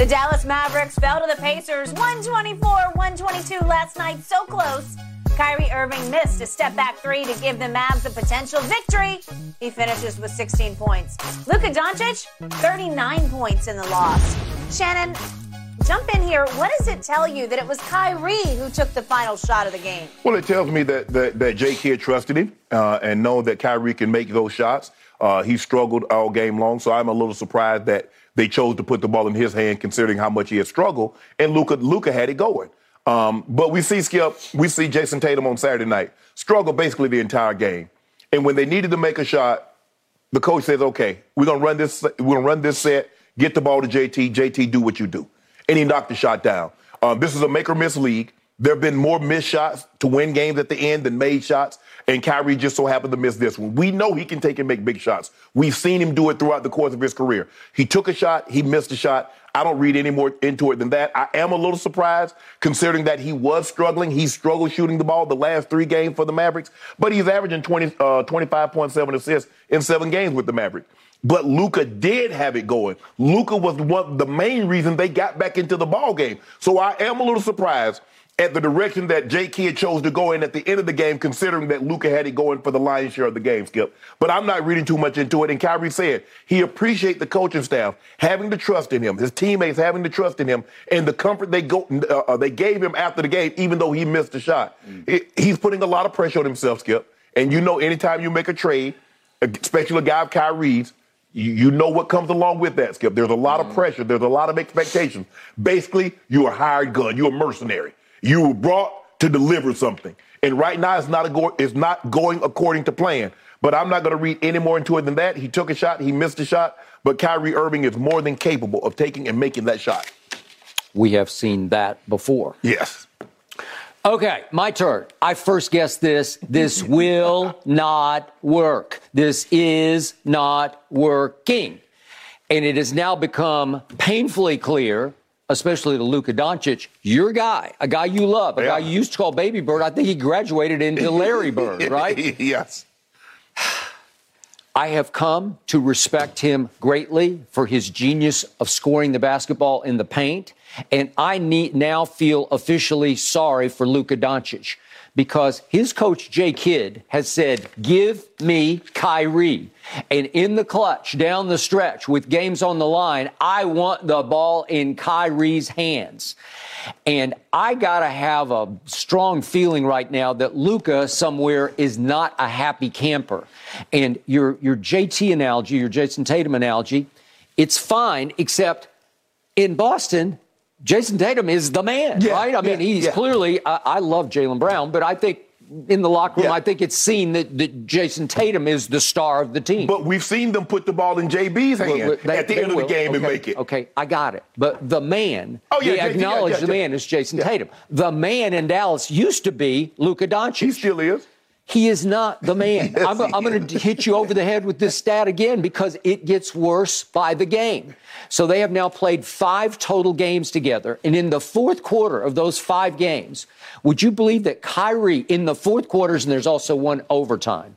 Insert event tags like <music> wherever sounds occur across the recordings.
The Dallas Mavericks fell to the Pacers 124 122 last night. So close. Kyrie Irving missed a step back three to give the Mavs a potential victory. He finishes with 16 points. Luka Doncic, 39 points in the loss. Shannon, jump in here. What does it tell you that it was Kyrie who took the final shot of the game? Well, it tells me that that, that J. Kidd trusted him uh, and know that Kyrie can make those shots. Uh, he struggled all game long, so I'm a little surprised that they chose to put the ball in his hand, considering how much he had struggled. And Luka Luka had it going. Um, but we see Skip, we see Jayson Tatum on Saturday night struggle basically the entire game. And when they needed to make a shot, the coach says, "Okay, we're gonna run this. We're gonna run this set. Get the ball to JT. JT, do what you do." And he knocked the shot down. Um, this is a make or miss league. There have been more missed shots to win games at the end than made shots, and Kyrie just so happened to miss this one. We know he can take and make big shots. We've seen him do it throughout the course of his career. He took a shot, he missed a shot. I don't read any more into it than that. I am a little surprised considering that he was struggling. He struggled shooting the ball the last three games for the Mavericks, but he's averaging 20, uh, 25.7 assists in seven games with the Mavericks. But Luka did have it going. Luka was one the main reason they got back into the ball game. So I am a little surprised at the direction that J. Kidd chose to go in at the end of the game, considering that Luka had it going for the lion's share of the game, Skip. But I'm not reading too much into it. And Kyrie said he appreciates the coaching staff having the trust in him, his teammates having the trust in him, and the comfort they go uh, they gave him after the game, even though he missed the shot. Mm. It, he's putting a lot of pressure on himself, Skip. And you know, anytime you make a trade, especially a guy of Kyrie's, you, you know what comes along with that, Skip. There's a lot mm. of pressure. There's a lot of expectations. Basically, you're a hired gun. You're a mercenary. You were brought to deliver something. And right now it's not, go- it's not going according to plan. But I'm not going to read any more into it than that. He took a shot, he missed a shot, but Kyrie Irving is more than capable of taking and making that shot. We have seen that before. Yes. Okay, my turn. I first guessed this. This <laughs> will not work. This is not working. And it has now become painfully clear especially to Luka Doncic, your guy, a guy you love, a yeah. guy you used to call Baby Bird. I think he graduated into <laughs> Larry Bird, right? <laughs> yes. I have come to respect him greatly for his genius of scoring the basketball in the paint, and I need, now feel officially sorry for Luka Doncic because his coach Jay Kidd has said, "Give me Kyrie." And in the clutch, down the stretch, with games on the line, I want the ball in Kyrie's hands. And I got to have a strong feeling right now that Luka somewhere is not a happy camper. And your, your JT analogy, your Jayson Tatum analogy, it's fine, except in Boston, Jayson Tatum is the man, yeah, right? I mean, he's yeah. clearly, I, I love Jaylen Brown, but I think in the locker room. I think it's seen that, that Jayson Tatum is the star of the team. But we've seen them put the ball in JB's hand well, they, at the end will. of the game okay. and make it. Okay, I got it. But the man, oh, yeah, they acknowledge the man is Jayson Tatum. The man in Dallas used to be Luka Doncic. He still is. He is not the man. <laughs> yes, I'm, I'm going to hit you over the head with this stat again because it gets worse by the game. So they have now played five total games together. And in the fourth quarter of those five games, would you believe that Kyrie in the fourth quarters, and there's also one overtime,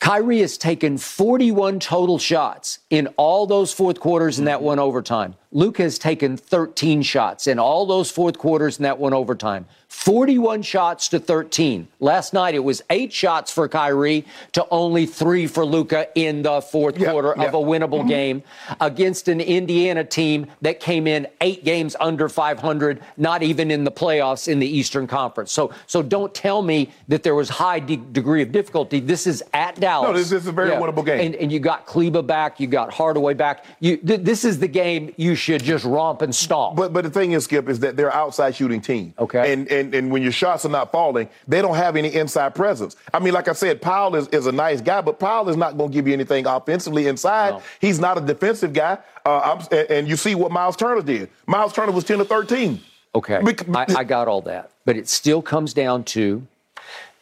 Kyrie has taken 41 total shots in all those fourth quarters and that mm-hmm. one overtime. Luke has taken 13 shots in all those fourth quarters and that one overtime. 41 shots to 13. Last night it was eight shots for Kyrie to only three for Luka in the fourth Yeah, quarter yeah. of a winnable mm-hmm. game against an Indiana team that came in eight games under 500, not even in the playoffs in the Eastern Conference. So, so don't tell me that there was high de- degree of difficulty. This is at Dallas. No, this- this is a very winnable game. And, and you got Kleber back, you got Hardaway back. You, th- this is the game you should just romp and stomp. But but the thing is, Skip, is that they're outside shooting team. Okay. And and and when your shots are not falling, they don't have any inside presence. I mean, like I said, Powell is, is a nice guy, but Powell is not going to give you anything offensively inside. No. He's not a defensive guy. Uh, I'm, and, and you see what Miles Turner did. Miles Turner was ten to thirteen. Okay, Bec- I, I got all that, but it still comes down to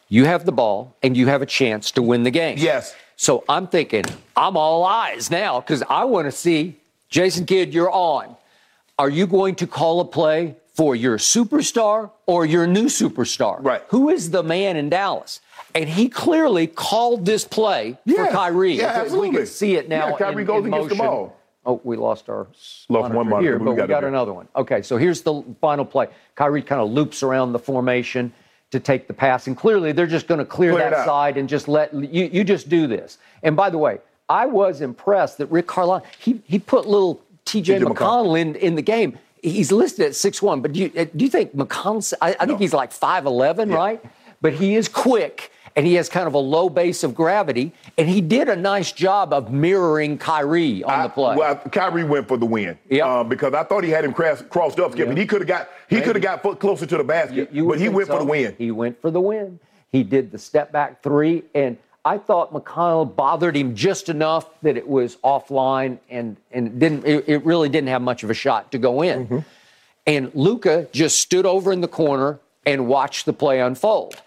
you have the ball and you have a chance to win the game. Yes. So I'm thinking I'm all eyes now because I want to see Jason Kidd. You're on. Are you going to call a play for your superstar or your new superstar? Right. Who is the man in Dallas? And he clearly called this play for Yeah. Kyrie. Yeah, absolutely. We can see it now. Yeah, Kyrie in, goes in and gets the ball. Oh, we lost our Lost one monitor, here, but we we got got, it there. another one. Okay, so here's the final play. Kyrie kind of loops around the formation to take the pass, and clearly they're just going to clear, Clear that side and just let you. You just do this. And by the way, I was impressed that Rick Carlisle he he put little T.J. T.J. McConnell in in the game. He's listed at six one, but do you, do you think McConnell? I, I think he's like five eleven, right? But he is quick. And he has kind of a low base of gravity, and he did a nice job of mirroring Kyrie on the play. Well, Kyrie went for the win. Yep. Uh, because I thought he had him cross, crossed up, Skip, Yeah. he could have got he could have got foot closer to the basket, You- you but he went for the win. He went for the win. He did the step back three, and I thought McConnell bothered him just enough that it was offline and and didn't it, it really didn't have much of a shot to go in. Mm-hmm. And Luka just stood over in the corner and watched the play unfold.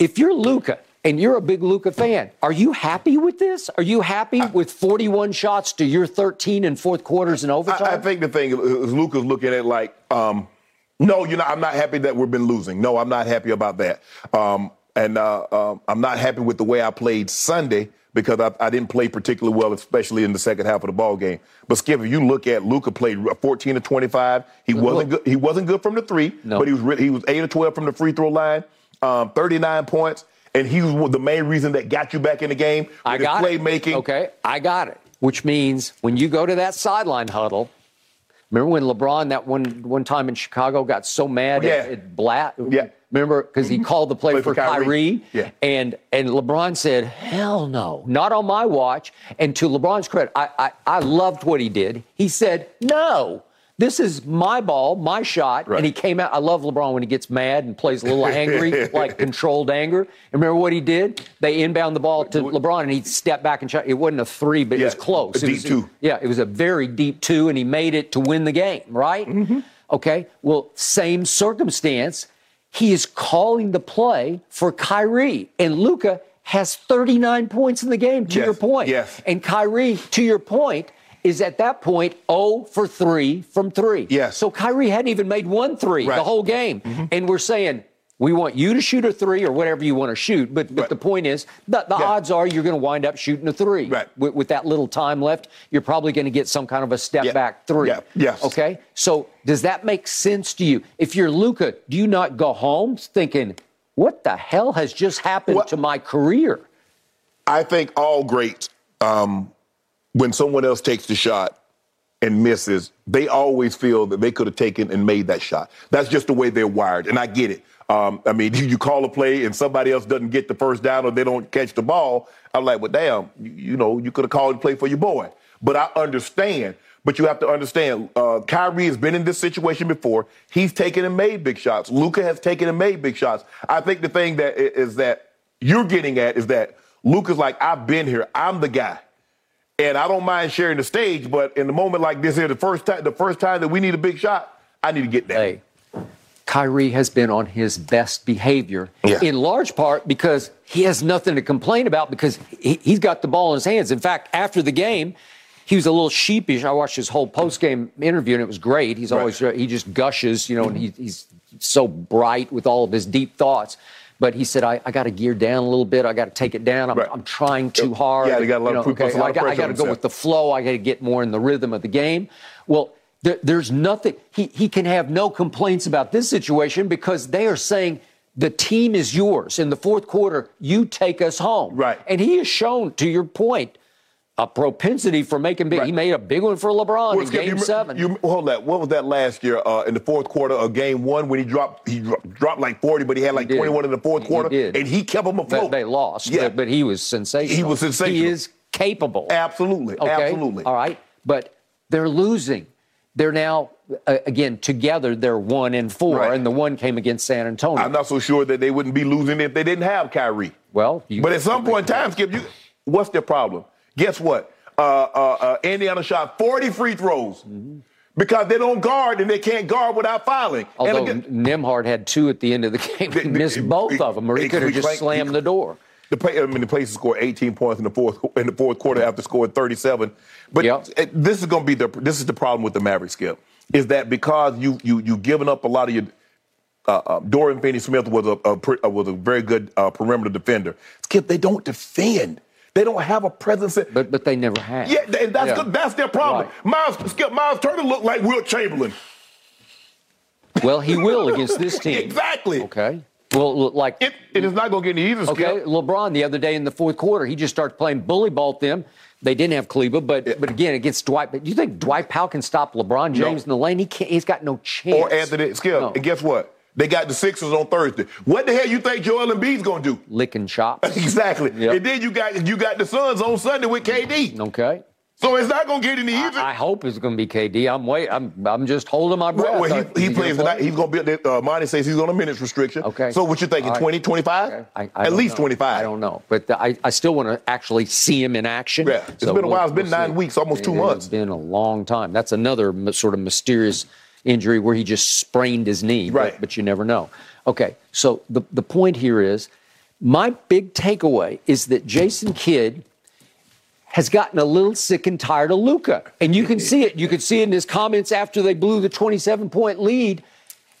If you're Luka and you're a big Luka fan, are you happy with this? Are you happy with 41 shots to your 13 in fourth quarters and overtime? I, I think the thing is Luka's looking at it like, um, no, you know, I'm not happy that we've been losing. No, I'm not happy about that. Um, and uh, um, I'm not happy with the way I played Sunday because I, I didn't play particularly well, especially in the second half of the ball game. But Skip, if you look at Luka played 14 to 25. He wasn't good. He wasn't good from the three, No. but he was really, he was eight or 12 from the free throw line, um, 39 points, and he was the main reason that got you back in the game. With I his got it. playmaking. Okay, I got it. Which means when you go to that sideline huddle, remember when LeBron that one one time in Chicago got so mad Yeah. at, at Blatt? Yeah. Remember because he called the play, Play for, for Kyrie, Kyrie. Yeah. and and LeBron said, "Hell no, not on my watch." And to LeBron's credit, I I, I loved what he did. He said, "No." This is my ball, my shot. Right. And he came out. I love LeBron when he gets mad and plays a little <laughs> angry, like controlled anger. And remember what he did? They inbound the ball to LeBron and he stepped back and shot. It wasn't a three, but it was close. a It deep was- two. Yeah, it was a very deep two, and he made it to win the game, right? Mm-hmm. Okay. Well, same circumstance. He is calling the play for Kyrie, and Luka has 39 points in the game, to Yes, your point. yes. And Kyrie, to your point, is at that point 0 for 3 from 3. Yes. So Kyrie hadn't even made one three the Right. Mm-hmm. whole game. And we're saying, we want you to shoot a three or whatever you want to shoot. But, but Right. the point is, the, the Yeah. odds are you're going to wind up shooting a three. Right. With, with that little time left, you're probably going to get some kind of a step Yeah. back three. Yeah. Yes. Okay. So does that make sense to you? If you're Luka, do you not go home thinking, what the hell has just happened Well- to my career? I think all greats, um, when someone else takes the shot and misses, they always feel that they could have taken and made that shot. That's just the way they're wired, and I get it. Um, I mean, <laughs> you call a play and somebody else doesn't get the first down or they don't catch the ball. I'm like, well, damn, you, you know, you could have called and play for your boy. But I understand. But you have to understand, uh, Kyrie has been in this situation before. He's taken and made big shots. Luka has taken and made big shots. I think the thing that is that you're getting at is that Luka's like, I've been here. I'm the guy. And I don't mind sharing the stage, but in the moment like this here, the first time the first time that we need a big shot, I need to get that. Hey, Kyrie has been on his best behavior Yeah. in large part because he has nothing to complain about because he, he's got the ball in his hands. In fact, after the game, he was a little sheepish. I watched his whole post-game interview and it was great. He's always he just gushes, you know, and he, he's so bright with all of his deep thoughts. But he said, I, I got to gear down a little bit. I got to take it down. I'm, Right. I'm trying too hard. Yeah, he got a lot You of- know, puts a lot I of got, I got to go with the flow. I got to get more in the rhythm of the game. Well, there, there's nothing. He, he can have no complaints about this situation because they are saying the team is yours. In the fourth quarter, you take us home. Right. And he has shown, to your point, a propensity for making big. Right. He made a big one for LeBron Well, in Skip, Game you, Seven. You, hold that. What was that last year uh, in the fourth quarter of Game One when he dropped he dropped like forty, but he had like did. twenty one in the fourth He quarter, did. and he kept them but afloat. they lost. Yeah, But, but he was sensational. He was sensational. He is capable. absolutely, Okay? absolutely. All right. But they're losing. They're now, uh, again, together, they're one and four, Right. and the one came against San Antonio. I'm not so sure that they wouldn't be losing if they didn't have Kyrie. well, you, But at some point in time, Skip, you, what's their problem? Guess what? Uh, uh, uh, Indiana shot 40 free throws because they don't guard and they can't guard without fouling. And Although again- Nembhard had two at the end of the game, he <laughs> missed both of them, or he could have just slammed he- the door. The play, I mean, the Pacers scored 18 points in the fourth in the fourth quarter after scoring 37. But Yep. this is going to be the this is the problem with the Mavericks, Skip, is that because you you you given up a lot of your. Uh, uh, Dorian Finney-Smith was a, a uh, was a very good uh, perimeter defender. Skip, they don't defend. They don't have a presence. in- But but they never have. yeah, and that's Yeah. good. That's their problem. Right. Miles Skip Miles Turner looked like Wilt Chamberlain. Well, he will against this <laughs> team. exactly. Okay. Well, like It, it is not going to get any easier. Okay, Skip. LeBron the other day in the fourth quarter, he just started playing bully ball with them. They didn't have Kleber, but but again against Dwight. But do you think Dwight Powell can stop LeBron James in the lane? He can't. He's got no chance. or Anthony Skip. No. And guess what? They got the Sixers on Thursday. What the hell you think Joel Embiid's to do? <laughs> licking chops. <laughs> Exactly. Yep. And then you got you got the Suns on Sunday with KD. Okay. So it's not to get any easier. I hope it's to be KD. I'm wait. I'm I'm just holding my breath. well, well, Are- he, he plays tonight. He's to be. Uh, Monty says he's on a minutes restriction. Okay. So what you thinking? Right. 20, 25? Okay. I, I At least know. 25. I don't know, but the, I, I still want to actually see him in action. Yeah. It's been a while. It's been nine see. weeks, almost two months. It's been a long time. That's another m- sort of mysterious injury where he just sprained his knee. Right. But, you never know. Okay. So the the point here is, my big takeaway is that Jason Kidd has gotten a little sick and tired of Luka. And you can see it. You can see it in his comments after they blew the 27 point lead.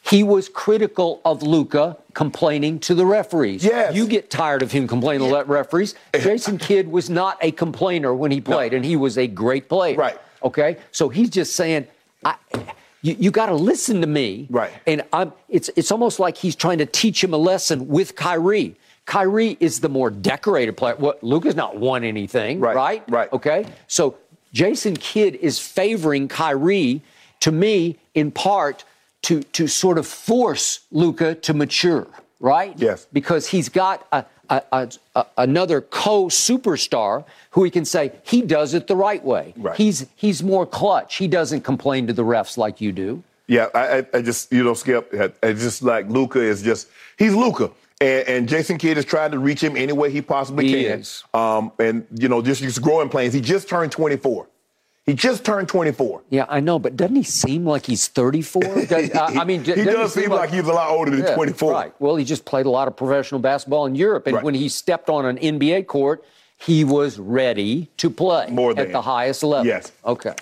He was critical of Luka complaining to the referees. Yes. You get tired of him complaining to the referees. <laughs> Jason Kidd was not a complainer when he played, and he was a great player. Right. Okay? So he's just saying, I, you, you got to listen to me. Right. And I'm, it's, it's almost like he's trying to teach him a lesson with Kyrie. Kyrie is the more decorated player. What Luka's not won anything, Right, right? right. Okay. So Jason Kidd is favoring Kyrie to me in part to to sort of force Luka to mature, right? Yes. Because he's got a, a, a, a- another co-superstar who he can say he does it the right way. Right. He's he's more clutch. He doesn't complain to the refs like you do. Yeah, I, I, just you know Skip, I- I just like Luka is just he's Luka, and, and Jason Kidd is trying to reach him any way he possibly He can. is. Um, and you know just just growing pains. He just turned 24. He just turned 24. Yeah, I know, but doesn't he seem like he's 34? <laughs> Does- uh, I mean, he does seem like, he's a lot older than Yeah, 24. Right. Well, he just played a lot of professional basketball in Europe, and Right. when he stepped on an NBA court, he was ready to play More at the highest level. Yes. Okay.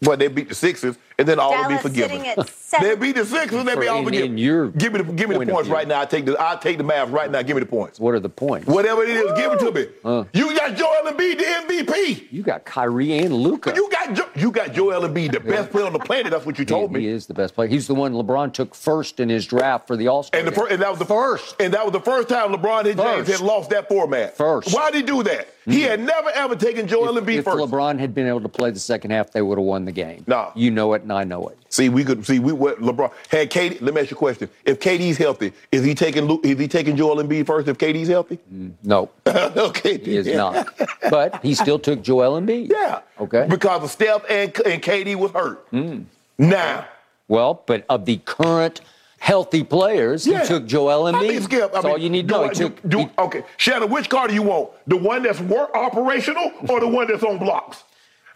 But they beat the Sixers, and then all will be Dallas forgiven. sitting at They <laughs> seven. beat the Sixers, they be all in- forgiven. give me the give me the points right now. I take the I take the Mavs right now. Give me the points. What are the points? Whatever it is, give it to me. You got Joel Embiid, the MVP. You got Kyrie and Luka. You got jo- you got Joel Embiid, the best player on the planet. That's what you told he, me. he is the best player. He's the one LeBron took first in his draft for the All Star. And, the fir- and that was the First. And that was the first time LeBron and James had lost that format. First. Mm-hmm. Why did he do that? He had never ever taken Joel Embiid if first. LeBron had been able to play the second half, they would have won the game. No. You know it, and I know it. See, we could see we what LeBron had KD. Let me ask you a question: If KD's healthy, is he taking is he taking Joel Embiid first? If KD's healthy, No, <laughs> okay, he is yeah. not. But he still took Joel Embiid. Yeah. Okay. Because of Steph and, and KD was hurt. Mm. Now, Well, but of the current healthy players, yeah. he took Joel Embiid. I mean, Skip, I That's all you need to do know. He do- took. do- he- okay, Shannon, which car do you want? The one that's work operational or the one that's on blocks?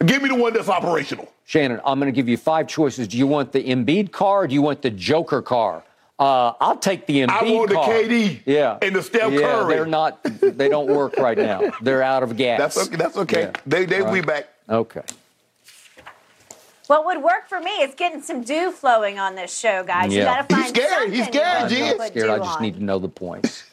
Give me the one that's operational. Shannon, I'm going to give you five choices. Do you want the Embiid car or do you want the Joker car? Uh, I'll take the Embiid I want the. KD Yeah. and the Steph yeah, Curry. They're not. They don't work right now. <laughs> They're out of gas. That's okay. That's okay. Yeah. They they All will be back. Okay. What would work for me is getting some dew flowing on this show, guys. You Yeah. got to find He's find scared. He's something scared, to G. I'm scared. dew I just on. need to know the points.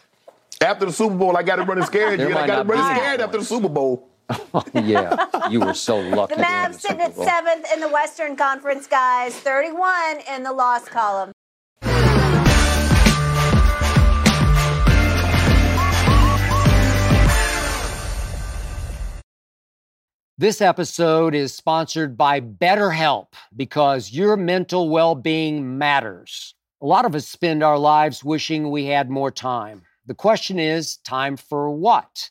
After the Super Bowl, I got to run it scared. There G. I might got to run it scared any after the. Super Bowl. <laughs> yeah, you were so lucky. The Mavs sitting at seventh in the Western Conference, guys. 31 in the loss column. This episode is sponsored by BetterHelp because your mental well being matters. A lot of us spend our lives wishing we had more time. The question is time for what?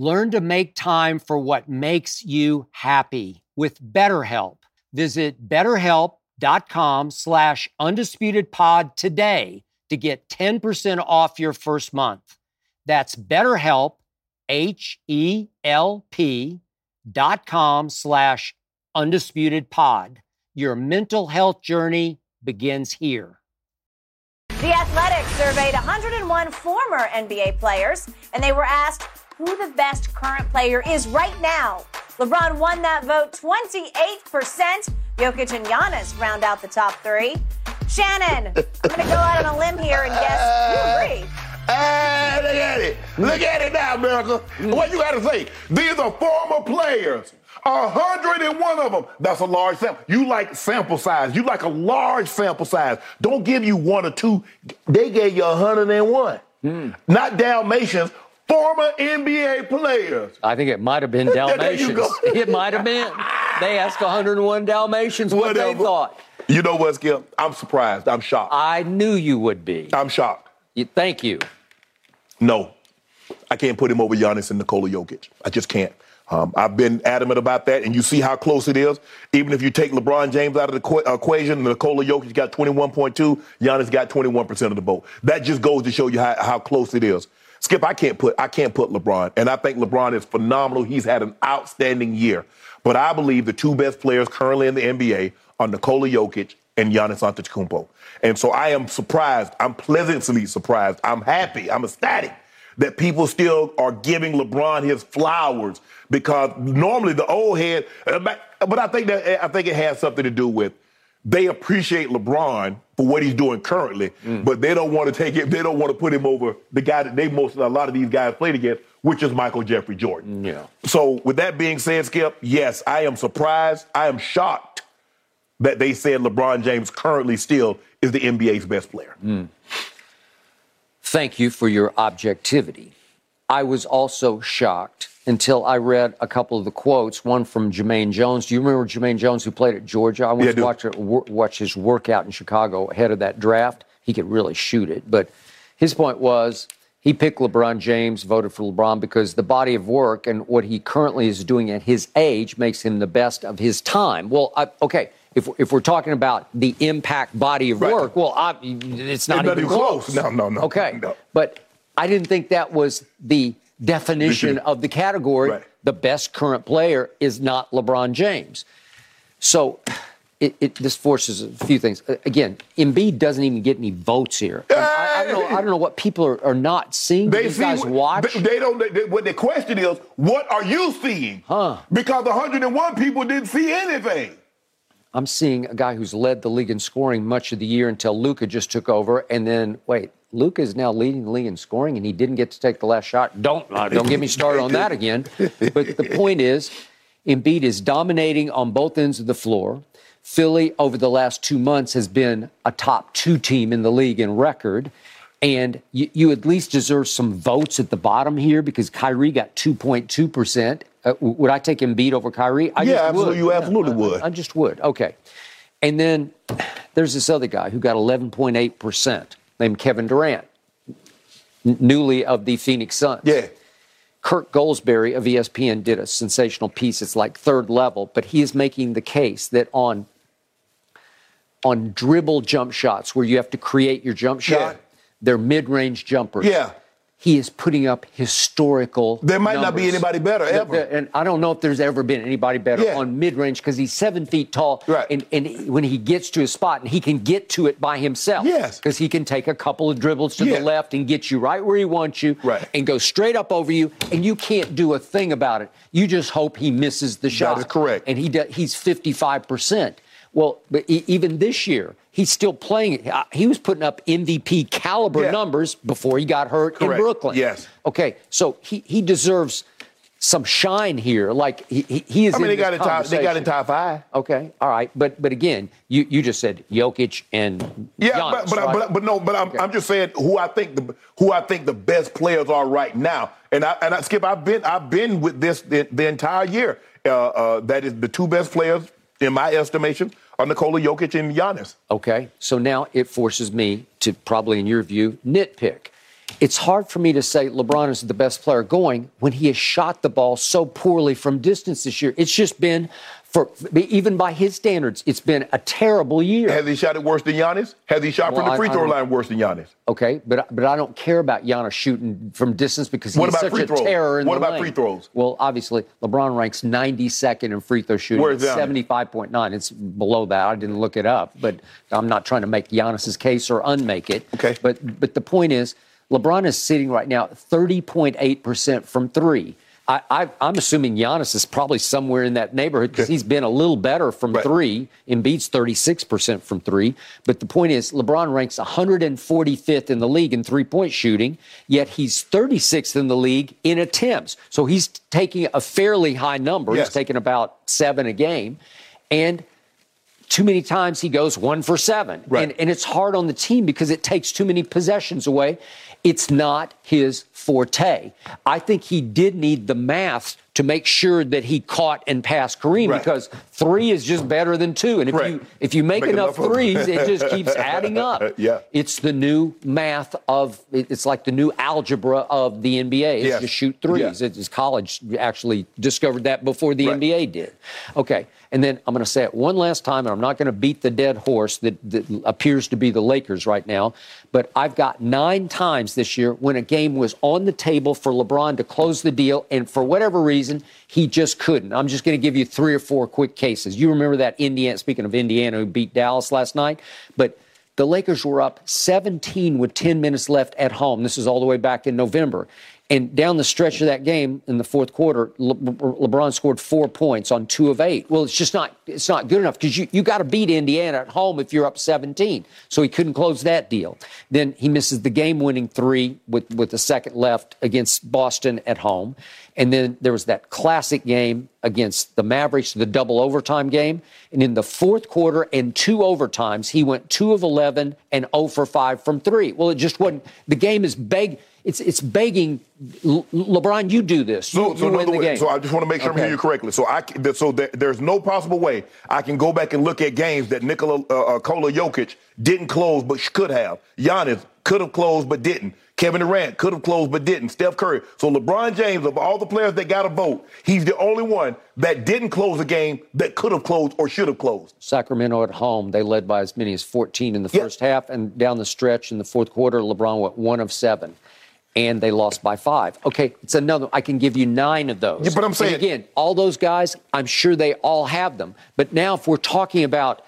Learn to make time for what makes you happy with BetterHelp. Visit betterhelp.com slash undisputedpod today to get 10% off your first month. That's betterhelp, H-E-L-P dot com slash undisputedpod. Your mental health journey begins here. The Athletic surveyed 101 former NBA players, and they were asked who the best current player is right now. LeBron won that vote 28%. Jokic and Giannis round out the top three. Shannon, I'm going to go out on a limb here and guess you agree. <laughs> Hey, look at it. Look at it now, America. What you got to say? These are former players. 101 of them. That's a large sample. You like sample size. You like a large sample size. Don't give you one or two. They gave you 101. Mm. Not Dalmatians, former NBA players. I think it might have been <laughs> Dalmatians. <laughs> it might have been. They asked 101 Dalmatians what Whatever. they thought. You know what, Skip? I'm surprised. I'm shocked. I knew you would be. I'm shocked. Thank you. No, I can't put him over Giannis and Nikola Jokic. I just can't. Um, I've been adamant about that, and you see how close it is. Even if you take LeBron James out of the qu- equation, Nikola Jokic got 21.2, Giannis got 21% of the vote. That just goes to show you how, how close it is. Skip, I can't put I can't put LeBron, and I think LeBron is phenomenal. He's had an outstanding year, but I believe the two best players currently in the NBA are Nikola Jokic and Giannis Antetokounmpo. And so I am surprised. I'm pleasantly surprised. I'm happy. I'm ecstatic that people still are giving LeBron his flowers because normally the old head. Uh, but I think that I think it has something to do with they appreciate LeBron for what he's doing currently, mm. but they don't want to take it. They don't want to put him over the guy that they most a lot of these guys played against, which is Michael Jeffrey Jordan. Yeah. So with that being said, Skip, yes, I am surprised. I am shocked that they said LeBron James currently still is the NBA's best player. Mm. Thank you for your objectivity. I was also shocked until I read a couple of the quotes. One from Jumaine Jones. Do you remember Jumaine Jones who played at Georgia? I went yeah, to watch, watch his workout in Chicago ahead of that draft. He could really shoot it. But his point was he picked LeBron James, voted for LeBron because the body of work and what he currently is doing at his age makes him the best of his time. Well, I, okay, if, if we're talking about the impact body of right. work, well, I, it's not it's even close. close. No, no, no. Okay, no. but I didn't think that was the definition of the category. Right. The best current player is not LeBron James. So it, it, this forces a few things. Again, Embiid doesn't even get any votes here. I, I, don't know, I, don't know, what people are, are not seeing. They these see, guys watch. They, they don't. They, what the question is, what are you seeing? Huh? Because 101 people didn't see anything. I'm seeing a guy who's led the league in scoring much of the year until Luka just took over, and then wait, Luka is now leading the league in scoring, and he didn't get to take the last shot. Don't uh, don't get me started on that again. But the point is, Embiid is dominating on both ends of the floor. Philly over the last two months has been a top two team in the league in record. And you, you at least deserve some votes at the bottom here because Kyrie got 2.2%. Uh, would I take Embiid over Kyrie? I yeah, absolutely. Would. You absolutely yeah, would. I, I, just would. Okay. And then there's this other guy who got 11.8%. named Kevin Durant, n- newly of the Phoenix Suns. Yeah. Kirk Goldsberry of ESPN did a sensational piece. It's like third level, but he is making the case that on on dribble jump shots where you have to create your jump shot, Yeah. they're mid-range jumpers. Yeah. He is putting up historical. There might not be anybody better ever. and I don't know if there's ever been anybody better Yeah. on mid-range because he's seven feet tall. Right. And, and when he gets to his spot, and he can get to it by himself. Yes. Because he can take a couple of dribbles to Yeah. the left and get you right where he wants you. Right. And go straight up over you, and you can't do a thing about it. You just hope he misses the shot. is correct. And he do, he's 55%. Well, but e- even this year, he's still playing. Uh, He was putting up MVP caliber Yeah. numbers before he got hurt in Brooklyn. Yes. Okay, so he, he deserves some shine here. Like he, he, is. I mean, in they got in top. They got in conversation. top five. Okay, all right, but but again, you, you just said Jokic and Yeah, Giannis, but but, right? but but no, but I'm, I'm just saying who I think the who I think the best players are right now. And I and I, Skip, I've been I've been with this the, the entire year. Uh, uh, that is the two best players in my estimation are Nikola Jokic and Giannis. Okay, so now it forces me to probably, in your view, nitpick. It's hard for me to say LeBron is the best player going when he has shot the ball so poorly from distance this year. It's just been, for even by his standards, it's been a terrible year. Has he shot it worse than Giannis? Has he shot Well, from the free I throw line worse than Giannis? Okay, but but I don't care about Giannis shooting from distance because What he's about such free a throws? terror in What the about lane. free throws? Well, obviously LeBron ranks 92nd in free throw shooting. Where's Giannis? 75.9. It's below that. I didn't look it up, but I'm not trying to make Giannis's case or unmake it. Okay. But but the point is, LeBron is sitting right now 30.8 percent from three. I, I, I'm assuming Giannis is probably somewhere in that neighborhood because he's been a little better from Right. three. Embiid's 36% from three. But the point is, LeBron ranks 145th in the league in three point shooting, yet he's 36th in the league in attempts. So he's taking a fairly high number. Yes. He's taking about seven a game. And too many times he goes one for seven. Right. And, and it's hard on the team because it takes too many possessions away. It's not his forte. I think he did need the math to make sure that he caught and passed Kareem Right. because three is just better than two. And if Right. you if you make, Make enough, enough threes, it just <laughs> keeps adding up. Uh, yeah. It's the new math of it's like the new algebra of the NBA. It's Yes. just shoot threes. Yeah. It's college actually discovered that before the Right. NBA did. Okay. And then I'm going to say it one last time, and I'm not going to beat the dead horse that, that appears to be the Lakers right now. But I've got nine times this year when a game was on the table for LeBron to close the deal, and for whatever reason, he just couldn't. I'm just going to give you three or four quick cases. You remember that Indiana, speaking of Indiana, who beat Dallas last night? But the Lakers were up 17 with 10 minutes left at home. This is all the way back in November. And down the stretch of that game in the fourth quarter, Le- LeBron scored four points on two of eight. Well, it's just not it's not good enough because you, you got to beat Indiana at home if you're up 17. So he couldn't close that deal. Then he misses the game-winning three with with the second left against Boston at home. And then there was that classic game against the Mavericks, the double overtime game. And in the fourth quarter and two overtimes, he went two of 11 and 0 for 5 from three. Well, it just wasn't. The game is beg. It's it's begging. Le- LeBron, you do this. You, So, so, you win the words- game. so I just want to make sure I'm hearing you correctly. So I, so there, there's no possible way I can go back and look at games that Nikola uh, uh, Kola Jokic didn't close but could have. Giannis could have closed but didn't. Kevin Durant could have closed but didn't. Steph Curry. So LeBron James, of all the players that got a vote, he's the only one that didn't close a game that could have closed or should have closed. Sacramento at home, they led by as many as 14 in the Yeah. first half, and down the stretch in the fourth quarter, LeBron went one of seven, and they lost by five. Okay, it's another. I can give you nine of those. Yeah, but I'm And saying- again, all those guys, I'm sure they all have them. But now, if we're talking about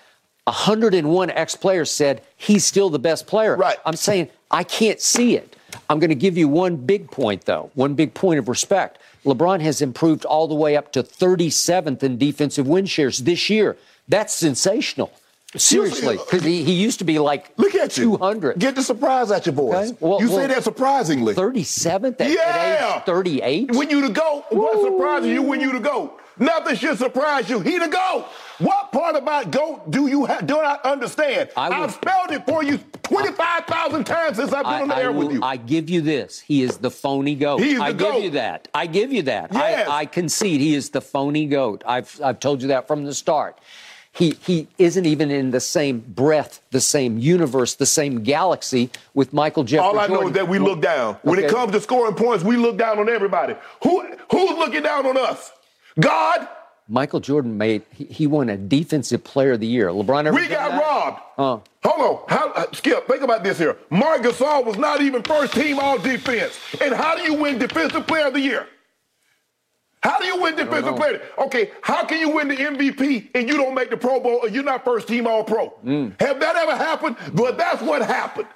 101 ex players said he's still the best player, Right. I'm saying I can't see it. I'm going to give you one big point, though, one big point of respect. LeBron has improved all the way up to 37th in defensive win shares this year. That's sensational. Seriously, because he, he used to be like Look at you. 200. Get the surprise at your boys. Okay, well- you say that surprisingly. 37th at, Yeah. at age 38? When you to go, what surprises you when you to go? Nothing should surprise you. He to go. What part about GOAT do you ha- do not understand? I would- I've spelled it for you 25,000 times since I've been on the I, air will- with you. I give you this. He is the phony goat. He is the I goat. give you that. I give you that. Yes. I, I concede he is the phony goat. I've, I've told you that from the start. He he isn't even in the same breath, the same universe, the same galaxy with Michael Jeffrey. All I know is that we look down. When it comes to scoring points, we look down on everybody. Who who's looking down on us? God. Michael Jordan made he, he won a Defensive Player of the Year. LeBron ever We got robbed. Huh. Hold on. How, uh, Skip, think about this here. Marc Gasol was not even first team all defense. And how do you win Defensive Player of the Year? How do you win Defensive Player? Okay, how can you win the MVP and you don't make the Pro Bowl or you're not first team all pro? Mm. Have that ever happened? But that's what happened.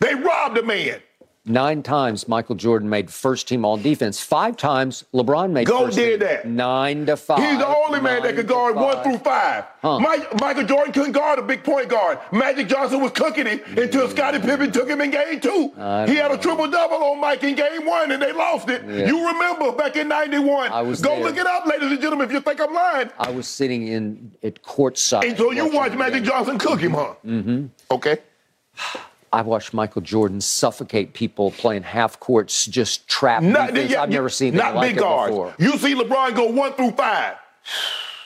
They robbed a man. Nine times Michael Jordan made first team all defense. Five times LeBron made Go first did team. that. Nine to five. He's the only man that could guard one through five. Huh. Mike, Michael Jordan couldn't guard a big point guard. Magic Johnson was cooking it until Scottie Pippen took him in game two. He had a triple double on Mike in game one and they lost it. Yeah. You remember back in 91. I was Go there. look it up, ladies and gentlemen, if you think I'm lying. I was sitting in at courtside. And so you watched Magic. Johnson cook him, huh? Mm-hmm. Okay. <sighs> <sighs> <sighs> I watched Michael Jordan suffocate people playing half courts, just trapped. Not, yeah, I've never seen not like big it guards. before. You see LeBron go one through five.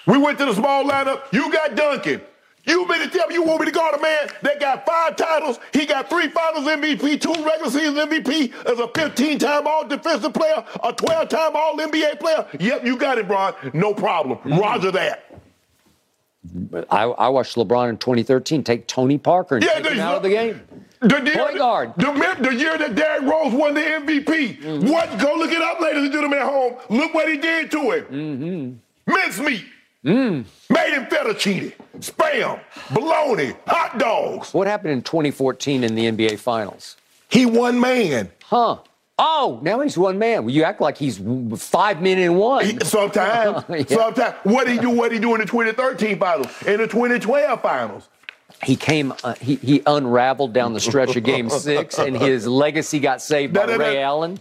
We went to the small lineup. You got Duncan. You mean to tell me you want me to guard a man that got five titles? He got three Finals MVP, two regular season MVP, as a 15-time All Defensive Player, a 12-time All NBA player. Yep, you got it, Bron. No problem. Mm-hmm. Roger that. But I, I watched LeBron in 2013 take Tony Parker and Yeah, take him out of the game. The, the, Point guard. The, the, year that Derrick Rose won the MVP. Mm-hmm. What? Go look it up, ladies and gentlemen at home. Look what he did to him. Mm-hmm. Mincemeat. Mm. Made him fettuccine, spam, bologna, hot dogs. What happened in 2014 in the NBA Finals? He one man. Huh. Oh, now he's one man. Well, you act like he's five men in one. Sometimes, <laughs> Yeah. sometimes. What he do? What he do in the 2013 finals? In the 2012 finals? He came, uh, he, he unraveled down the stretch of game <laughs> six, and his legacy got saved by. Ray Allen.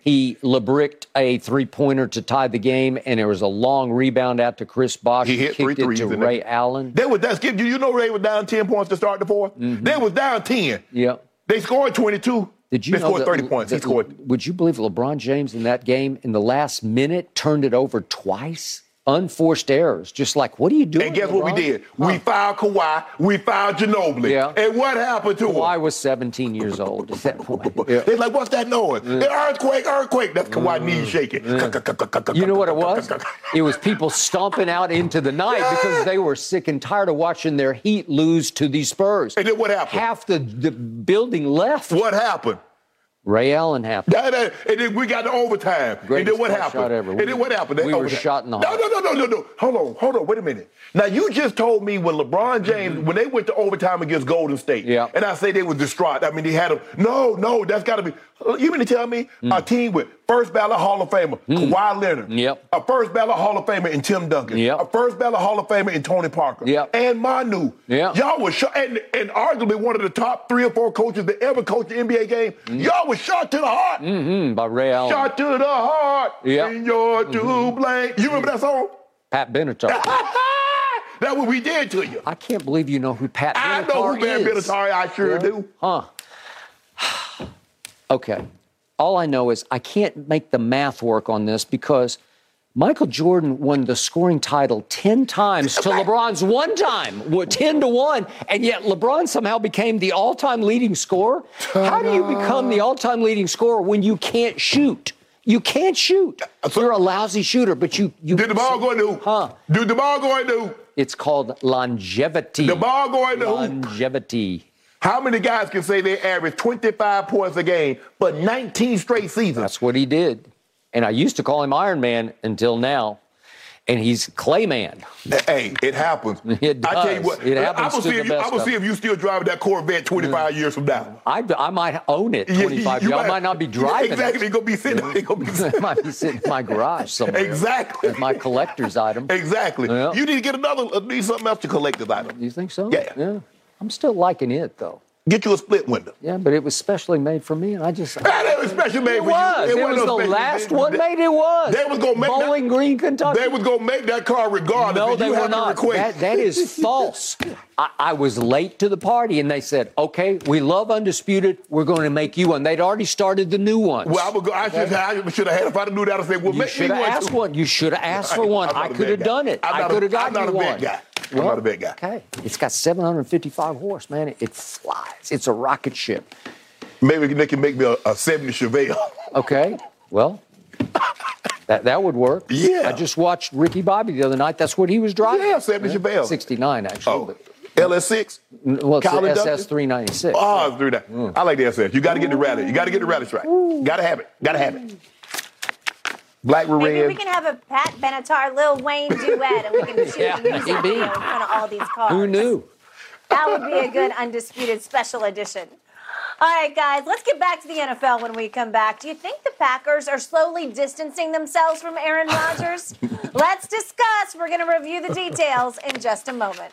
He lebricked a three pointer to tie the game, and there was a long rebound out to Chris Bosh. He hit kicked three it to Ray that. Allen. They was that's. You you know Ray was down 10 points to start the 4th They was down 10. Yeah. They scored 22. Did you they know scored that- 30 points. He scored. Would you believe LeBron James in that game in the last minute turned it over twice? Unforced errors. Just like, what are you doing? And guess what we did? We fouled Kawhi. We fouled Ginobili. Yeah. And what happened to Kawhi him? was 17 years old at that point. <laughs> Yeah. They're like, what's that noise? An earthquake, earthquake. That's Kawhi mm-hmm. knees shaking. You know what it was? It was people stomping out into the night because they were sick and tired of watching their Heat lose to the Spurs. And then what happened? Half the, the building left. What happened? Ray Allen happened. That- that- and then we got to overtime. Greatest and then what happened? And then what happened? They We were shot in the No, heart. no, no, no, no, no. Hold on, hold on. Wait a minute. Now you just told me when LeBron James, when they went to overtime against Golden State, Mm-hmm. Yeah. and I say they were distraught. I mean, they had them. No, no, that's got to be. You mean to tell me a team with first ballot Hall of Famer Kawhi Leonard, Mm. Yep. a first ballot Hall of Famer in Tim Duncan, Yep. a first ballot Hall of Famer in Tony Parker, Yep. and Manu, Yep. y'all was shot, and, and arguably one of the top three or four coaches that ever coached the NBA game. Y'all was shot to the heart. Mm, by Ray Allen. Shot to the heart. Yeah. And you're to blame. You remember that song? Pat Benatar. <laughs> That's what we did to you. I can't believe you know who Pat Benatar is. I know who is. Benatar I sure Yeah. do. Huh. Okay. All I know is I can't make the math work on this because Michael Jordan won the scoring title 10 times to LeBron's one time, 10 to 1, and yet LeBron somehow became the all time leading scorer. How do you become the all time leading scorer when you can't shoot? You can't shoot. You're a lousy shooter, but you. you Did the ball go in the hoop? Huh. Did the ball go in the hoop? It's called longevity. The ball go in the hoop. longevity. How many guys can say they average 25 points a game for 19 straight seasons? That's what he did. And I used to call him Iron Man until now. And he's Clayman. Hey, it happens. <laughs> It I tell you what, It I'm happens gonna to see the if you, I'm gonna see if you still driving that Corvette 25 years from now. I, I might own it Yeah, 25 you years. I might not be <laughs> driving Exactly. it. You're gonna be sitting. You're gonna be I <laughs> sitting. might be sitting in my garage somewhere. Exactly. My collector's item. Exactly. Yeah. You need to get another, uh, need something else to collect this item. You think so? Yeah. Yeah. I'm still liking it, though. Get you a split window. Yeah, but it was specially made for me, and I just. Ah, that was special made It for was. you. It, wasn't was the last they- one made. It was. They was gonna make that- Bowling Green, Kentucky. They was gonna make that car regardless. No, they you were not. That, that is false. I, I was late to the party, and they said, "Okay, we love Undisputed. We're going to make you one." They'd already started the new ones. Well, I, would go, I should, I have had if I knew that. I said, "Well, you make me should have one asked one. You should have asked for <laughs> one. I could have done it. I could have I'm gotten not you a bad one. Guy. I'm not a bet guy. Okay. It's got 755 horse, man. It, it flies. It's a rocket ship. Maybe they can make me a, a 70 Chevelle. Okay. Well, that, that would work. Yeah. I just watched Ricky Bobby the other night. That's what he was driving. Yeah, 70 Chevelle. 69, actually. Oh, but- LS6? well, it's Colin the SS 396. Oh, it's through that. Mm. I like the SS. You got to get the rally. You got to get the rally track. Got to have it. Got to have it. Black Maybe red. we can have a Pat Benatar, Lil Wayne duet, and we can <laughs> shoot Yeah, a music maybe. video in front of all these cars. Who knew? That would be a good undisputed special edition. All right, guys, let's get back to the NFL when we come back. Do you think the Packers are slowly distancing themselves from Aaron Rodgers? <laughs> let's discuss. We're going to review the details in just a moment.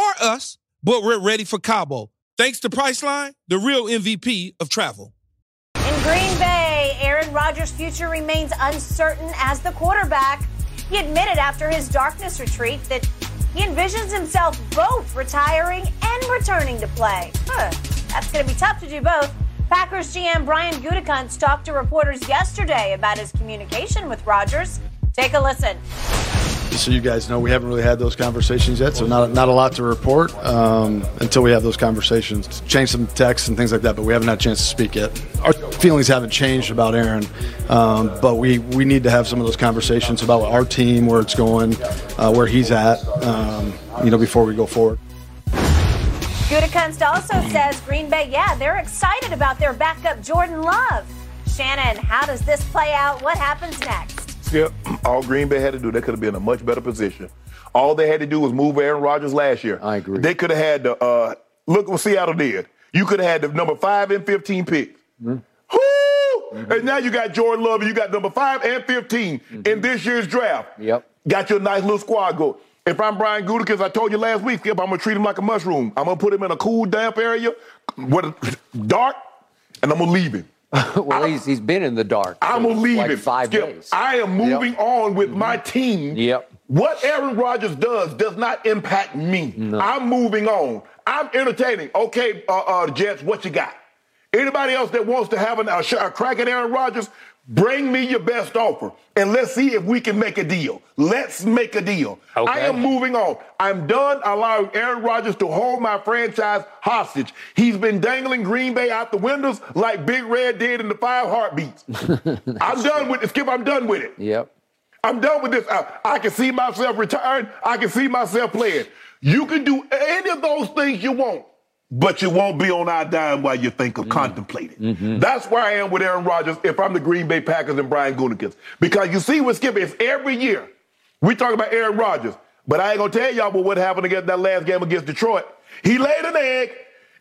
or us, but we're ready for Cabo. Thanks to Priceline, the real MVP of travel. In Green Bay, Aaron Rodgers' future remains uncertain as the quarterback. He admitted after his darkness retreat that he envisions himself both retiring and returning to play. Huh, that's going to be tough to do both. Packers GM Brian Gutekunst talked to reporters yesterday about his communication with Rodgers. Take a listen. So you guys know, we haven't really had those conversations yet, so not not a lot to report um, until we have those conversations. Change some texts and things like that, but we haven't had a chance to speak yet. Our feelings haven't changed about Aaron, um, but we, we need to have some of those conversations about our team, where it's going, uh, where he's at, um, you know, before we go forward. Gutekunst also says Green Bay, yeah, they're excited about their backup Jordan Love. Shannon, how does this play out? What happens next? Skip, all Green Bay had to do, they could have been in a much better position. All they had to do was move Aaron Rodgers last year. I agree. They could have had the, uh, look what Seattle did. You could have had the number five and 15 pick. Mm-hmm. Woo! And now you got Jordan Love, and you got number five and 15 in this year's draft. Mm-hmm. Yep. Got your nice little squad go. If I'm Brian Gutekunst, I told you last week, Skip, I'm gonna treat him like a mushroom. I'm gonna put him in a cool, damp area, with dark, and I'm gonna leave him. <laughs> well, he's, he's been in the dark. I'm gonna leave like him. five Skip, days. I am moving Yep. on with my team. Yep. What Aaron Rodgers does does not impact me. I'm moving on. I'm entertaining. Okay, uh, uh, Jets, what you got? Anybody else that wants to have an, a, a crack at Aaron Rodgers, bring me your best offer, and let's see if we can make a deal. Let's make a deal. I am moving on. I'm done allowing Aaron Rodgers to hold my franchise hostage. He's been dangling Green Bay out the windows like Big Red did in the Five Heartbeats. <laughs> I'm done with it, Skip. I'm done with it. Yep. I'm done with this. I, I can see myself retiring. I can see myself playing. You can do any of those things you want, but you won't be on our dime while you think of mm. contemplating. Mm-hmm. That's where I am with Aaron Rodgers if I'm the Green Bay Packers and Brian Gutekunst. Because you see what Skip is every year. We talk about Aaron Rodgers, but I ain't gonna tell y'all about what happened against that last game against Detroit. He laid an egg.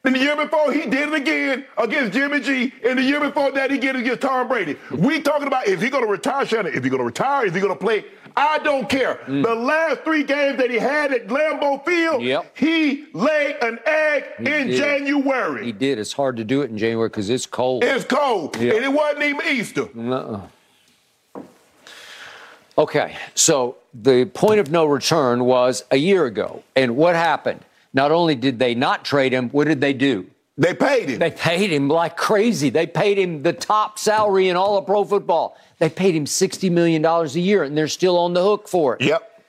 Then the year before, he did it again against Jimmy G. And the year before that, he did it against Tom Brady. <laughs> We talking about is he going to retire, Shannon? If he going to retire? Is he going to play? I don't care. Mm. The last three games that he had at Lambeau Field, Yep. he laid an egg in did. January. He did. It's hard to do it in January because it's cold. It's cold, Yeah. and it wasn't even Easter. Uh-uh. Okay, so the point of no return was a year ago. And what happened? Not only did they not trade him, what did they do? They paid him. They paid him like crazy. They paid him the top salary in all of pro football. They paid him $60 million a year, and they're still on the hook for it. Yep.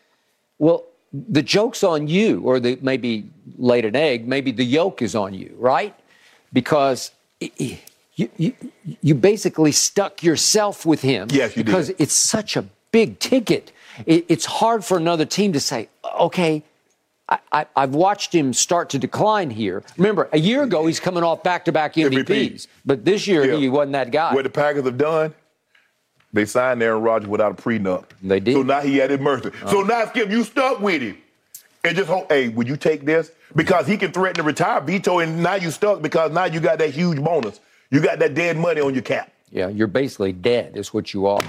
Well, the joke's on you, or the, maybe laid an egg, maybe the yolk is on you, right? Because you, you, you basically stuck yourself with him. Yes, you did. Because it's such a big ticket. It, it's hard for another team to say, okay, I, I, I've watched him start to decline here. Remember, a year ago, he's coming off back to back MVPs, MVP. but this year, Yeah. he wasn't that guy. What the Packers have done, they signed Aaron Rodgers without a prenup. They did. Uh-huh. So now he had his mercy. So now, Skip, you stuck with him. And just hope, hey, would you take this? Because he can threaten to retire, veto, and now you stuck because now you got that huge bonus. You got that dead money on your cap. Yeah, you're basically dead, is what you are.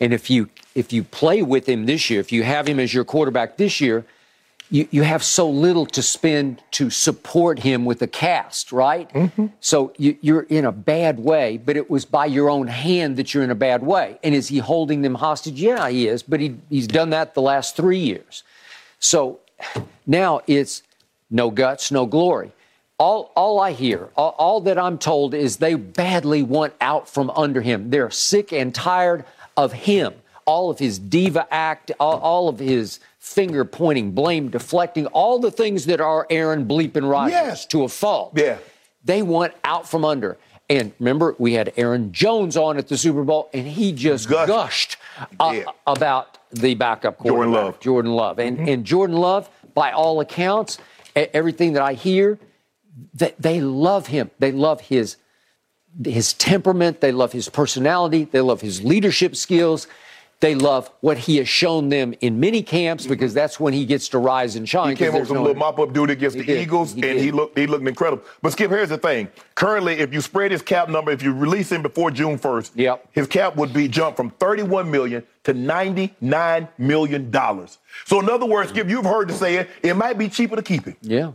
And if you if you play with him this year, if you have him as your quarterback this year, you, you have so little to spend to support him with the cast, right? Mm-hmm. So you, you're in a bad way, but it was by your own hand that you're in a bad way. And is he holding them hostage? Yeah, he is, but he, he's done that the last three years. So now it's no guts, no glory. All, all I hear, all, all that I'm told is they badly want out from under him. They're sick and tired of him. All of his diva act, all, all of his finger pointing, blame deflecting, all the things that are Aaron bleeping Rodgers Yes. to a fault. Yeah. They want out from under. And remember, we had Aaron Jones on at the Super Bowl, and he just Gushed. gushed uh, Yeah. about the backup Jordan quarterback, Love. Jordan Love. And, and Jordan Love, by all accounts, everything that I hear, that they love him. They love his his temperament. They love his personality. They love his leadership skills. They love what he has shown them in mini camps because that's when he gets to rise and shine. He came up with some no- little mop up duty against the did. Eagles, He and did. he looked he looked incredible. But Skip, here's the thing. Currently, if you spread his cap number, if you release him before June 1st, Yep. his cap would be jumped from 31 million to 99 million dollars. So in other words, Skip, you've heard the saying, it, it might be cheaper to keep him. Yeah.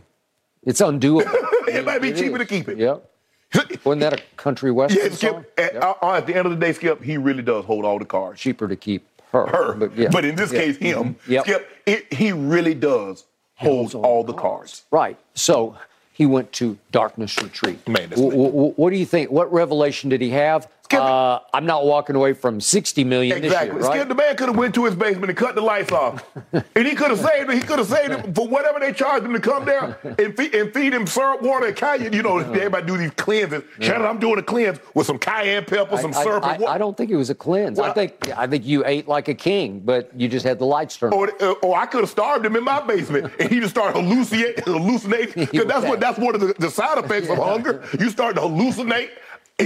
It's undoable. <laughs> It might be It cheaper is. to keep him. Yep. <laughs> Wasn't that a country western Yeah, song? Skip. At, uh, at the end of the day, Skip, he really does hold all the cards. Cheaper to keep her. Her, But, yeah. but in this Yeah. case, him. Yep. Skip, it, he really does hold all the cards. Right. So he went to darkness retreat. Man, that's W- w- what do you think? What revelation did he have? Uh, I'm not walking away from 60 million Exactly. this year, right? Skip, the man could have went to his basement and cut the lights off, <laughs> and he could have saved it. He could have saved it for whatever they charged him to come there and feed, and feed him syrup, water, and cayenne. You know, everybody do these cleanses. Shannon, I'm doing a cleanse with some cayenne pepper, some I, syrup, I, and water. I don't think it was a cleanse. I think I think you ate like a king, but you just had the lights turned. Or, uh, or I could have starved him in my basement, and he just started hallucinating. <laughs> hallucinating because that's what that's one of the, the side effects of hunger. You start to hallucinate.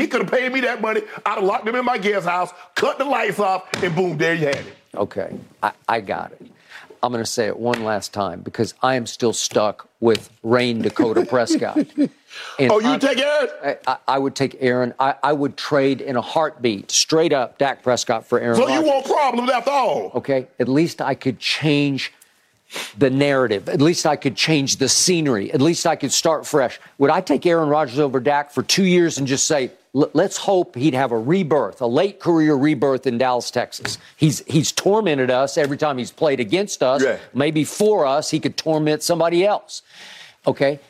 He could have paid me that money. I'd have locked him in my guest house, cut the lights off, and boom, there you had it. Okay, I, I got it. I'm going to say it one last time because I am still stuck with Rayne Dakota <laughs> Prescott. And Oh, you I'm- take Aaron? I, I- I would take Aaron. I, I would trade in a heartbeat, straight up, Dak Prescott for Aaron. So you Rodgers. want problems after all? Okay, at least I could change the narrative. At least I could change the scenery. At least I could start fresh. Would I take Aaron Rodgers over Dak for two years and just say, "L- let's hope he'd have a rebirth, a late career rebirth in Dallas, Texas? He's he's tormented us every time he's played against us. Yeah. Maybe for us, he could torment somebody else. Okay.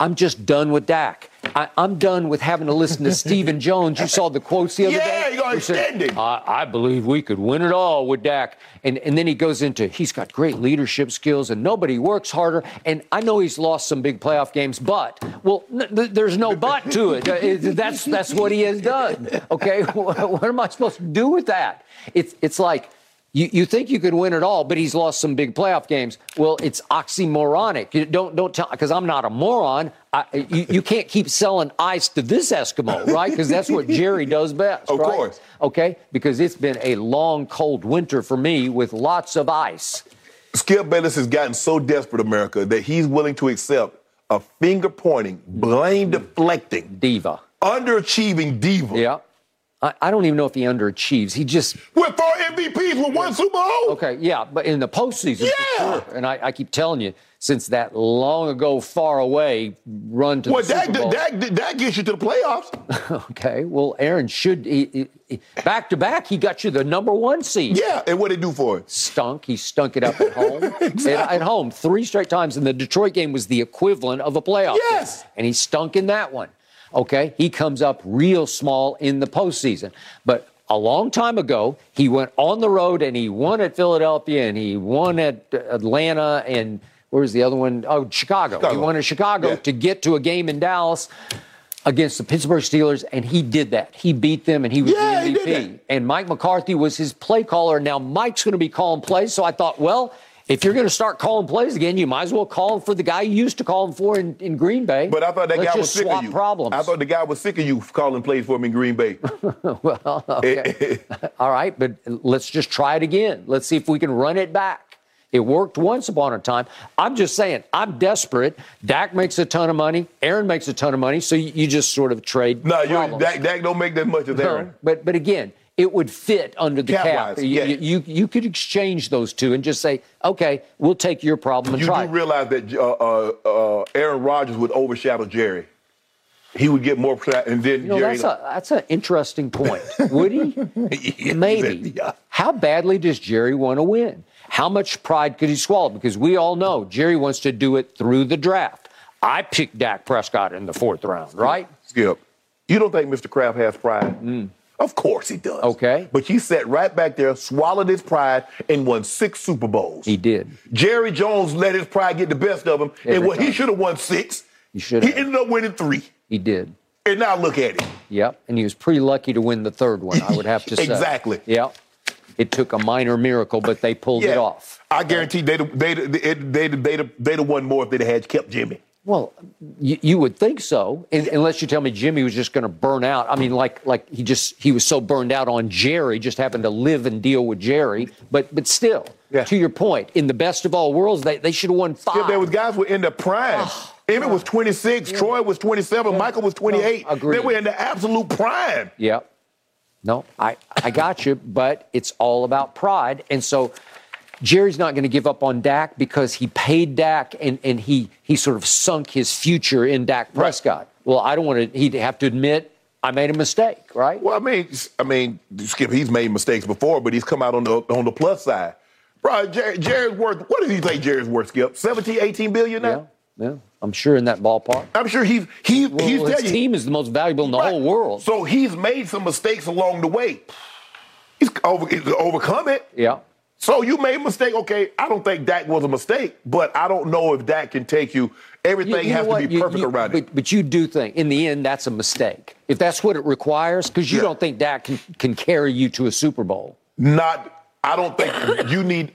I'm just done with Dak. I, I'm done with having to listen to <laughs> Stephen Jones. You saw the quotes the other Yeah, day. you gotta He said, extend him. I, I believe we could win it all with Dak. And, and then he goes into he's got great leadership skills and nobody works harder. And I know he's lost some big playoff games, but well, n- th- there's no but to it. Uh, it- That's that's what he has done. Okay, <laughs> what am I supposed to do with that? It's it's like. You, you think you could win it all, but he's lost some big playoff games. Well, it's oxymoronic. You don't don't tell because I'm not a moron. I, you, you can't keep selling ice to this Eskimo, right? Because that's what Jerry does best. Of right? course. Okay, because it's been a long, cold winter for me with lots of ice. Skip Bayless has gotten so desperate, America, that he's willing to accept a finger pointing, blame deflecting, Diva. underachieving diva Yeah. I, I don't even know if he underachieves. He just with four MVPs with one Super Bowl. Okay, yeah, but in the postseason, Yeah. sure. And I, I keep telling you, since that long ago, far away run to Well, the Super that, Bowl. that, that gets you to the playoffs. <laughs> okay, well, Aaron should he, he- back to back. He got you the number one seed. Yeah, and what did he do for it? Stunk. He stunk it up at home. <laughs> at, at home, three straight times. And the Detroit game was the equivalent of a playoff. game. Yes. And he stunk in that one. Okay. He comes up real small in the postseason. But a long time ago, he went on the road and he won at Philadelphia and he won at Atlanta and where's the other one? Oh, Chicago. He won at Chicago Yeah. to get to a game in Dallas against the Pittsburgh Steelers, and he did that. He beat them, and he was Yeah, the he MVP. And Mike McCarthy was his play caller. Now Mike's going to be calling plays, so I thought, well, if you're going to start calling plays again, you might as well call for the guy you used to call him for in, in Green Bay. But I thought that Let's guy was sick of you. problems. I thought the guy was sick of you calling plays for him in Green Bay. <laughs> well, okay. <laughs> All right, but let's just try it again. Let's see if we can run it back. It worked once upon a time. I'm just saying, I'm desperate. Dak makes a ton of money. Aaron makes a ton of money. So you, you just sort of trade. no, you problems. Dak, Dak don't make that much as No, Aaron. but but again, it would fit under the cap. You, yeah. you, you you could exchange those two and just say, okay, we'll take your problem and You try. do it. realize that uh, uh, uh, Aaron Rodgers would overshadow Jerry. He would get more, and then You know, Jerry. that's a that's an interesting point. <laughs> Would he? Yeah, Maybe. yeah. How badly does Jerry want to win? How much pride could he swallow? Because we all know Jerry wants to do it through the draft. I picked Dak Prescott in the fourth round, right? Skip, you don't think Mr. Kraft has pride? Of course he does. Okay. But he sat right back there, swallowed his pride, and won six Super Bowls. He did. Jerry Jones let his pride get the best of him, and Every what he should have won six. He should He ended up winning three. He did. And now look at him. Yep. And he was pretty lucky to win the third one, I would have to <laughs> say. Exactly. Yep. It took a minor miracle, but they pulled it off. I guarantee they'd they'd they'd they'd, they'd, they'd have won more if they'd had kept Jimmy. Well, you, you would think so, un- unless you tell me Jimmy was just going to burn out. I mean, like like he just he was so burned out on Jerry, just happened to live and deal with Jerry. But but still, Yeah. to your point, in the best of all worlds, they, they should have won five. If there was guys were in the prime. Ah. Emmett was 26, Troy was 27, Michael was 28. agreed. They were in the absolute prime. Yep. No, I, I got you, but it's all about pride. And so Jerry's not going to give up on Dak because he paid Dak and, and he, he sort of sunk his future in Dak Prescott. Well, I don't want to, he'd have to admit, I made a mistake, right? Well, I mean, I mean, Skip, he's made mistakes before, but he's come out on the on the plus side. Bro, Jerry, Jerry's worth, what does he think Jerry's worth, Skip? 17, 18 billion now? Yeah, yeah. I'm sure in that ballpark. I'm sure he's he, Well, he's his telling you. team is the most valuable in the Right. whole world. So he's made some mistakes along the way. He's, over, he's overcome it. yeah. So you made a mistake. Okay, I don't think Dak was a mistake, but I don't know if Dak can take you. Everything You- you has to be You- perfect around it. but, But you do think, in the end, that's a mistake. If that's what it requires, because you Yeah. don't think Dak can, can carry you to a Super Bowl. Not, I don't think you need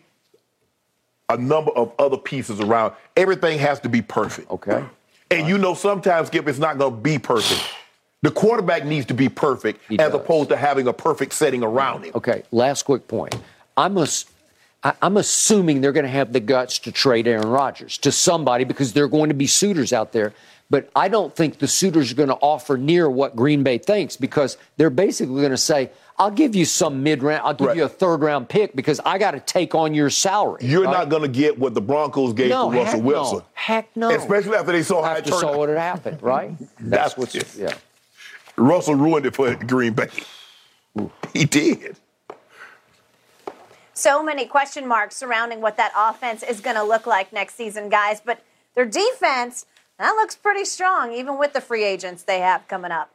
a number of other pieces around. Everything has to be perfect. Okay. And you know, sometimes, Skip, it's not going to be perfect. The quarterback needs to be perfect He as does. opposed to having a perfect setting around him. Okay, last quick point. I'm, ass- I- I'm assuming they're going to have the guts to trade Aaron Rodgers to somebody because there are going to be suitors out there. But I don't think the suitors are going to offer near what Green Bay thinks because they're basically going to say, I'll give you some mid round, I'll give Right. you a third round pick because I got to take on your salary. You're right? not going to get what the Broncos gave no, to Russell Wilson. No. Heck no. Especially after they saw how it turned saw out. what had happened, right? <laughs> That's what's it. yeah. Russell ruined it for Green Bay. He did. So many question marks surrounding what that offense is going to look like next season, guys. But their defense, that looks pretty strong, even with the free agents they have coming up.